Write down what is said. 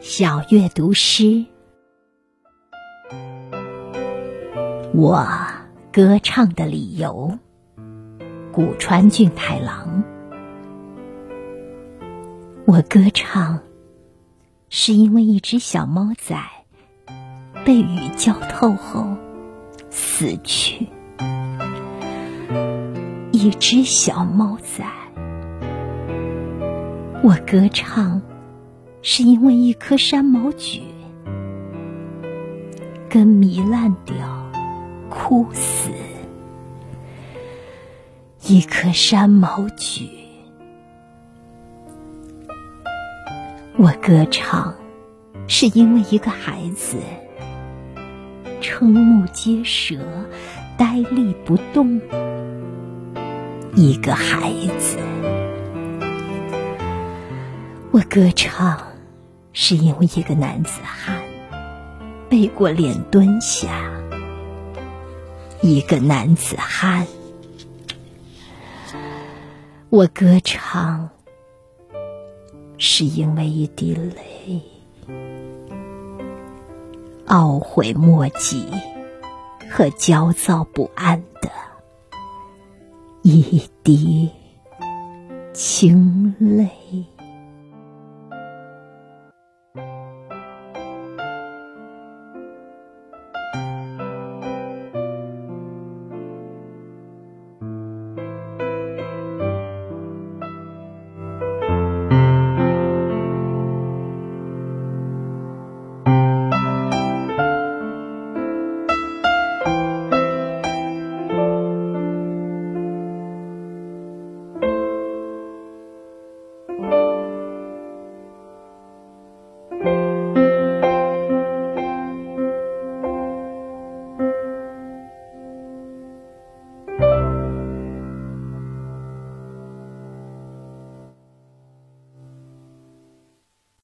小阅读诗，我歌唱的理由。古川俊太郎，我歌唱是因为一只小猫仔被雨浇透后死去。一只小猫仔，我歌唱。是因为一颗山毛榉根糜烂掉，枯死。一颗山毛榉，我歌唱，是因为一个孩子瞠目结舌，呆立不动。一个孩子，我歌唱。是因为一个男子汉。背过脸蹲下，一个男子汉，我歌唱是因为一滴泪，懊悔莫及和焦躁不安的一滴清泪。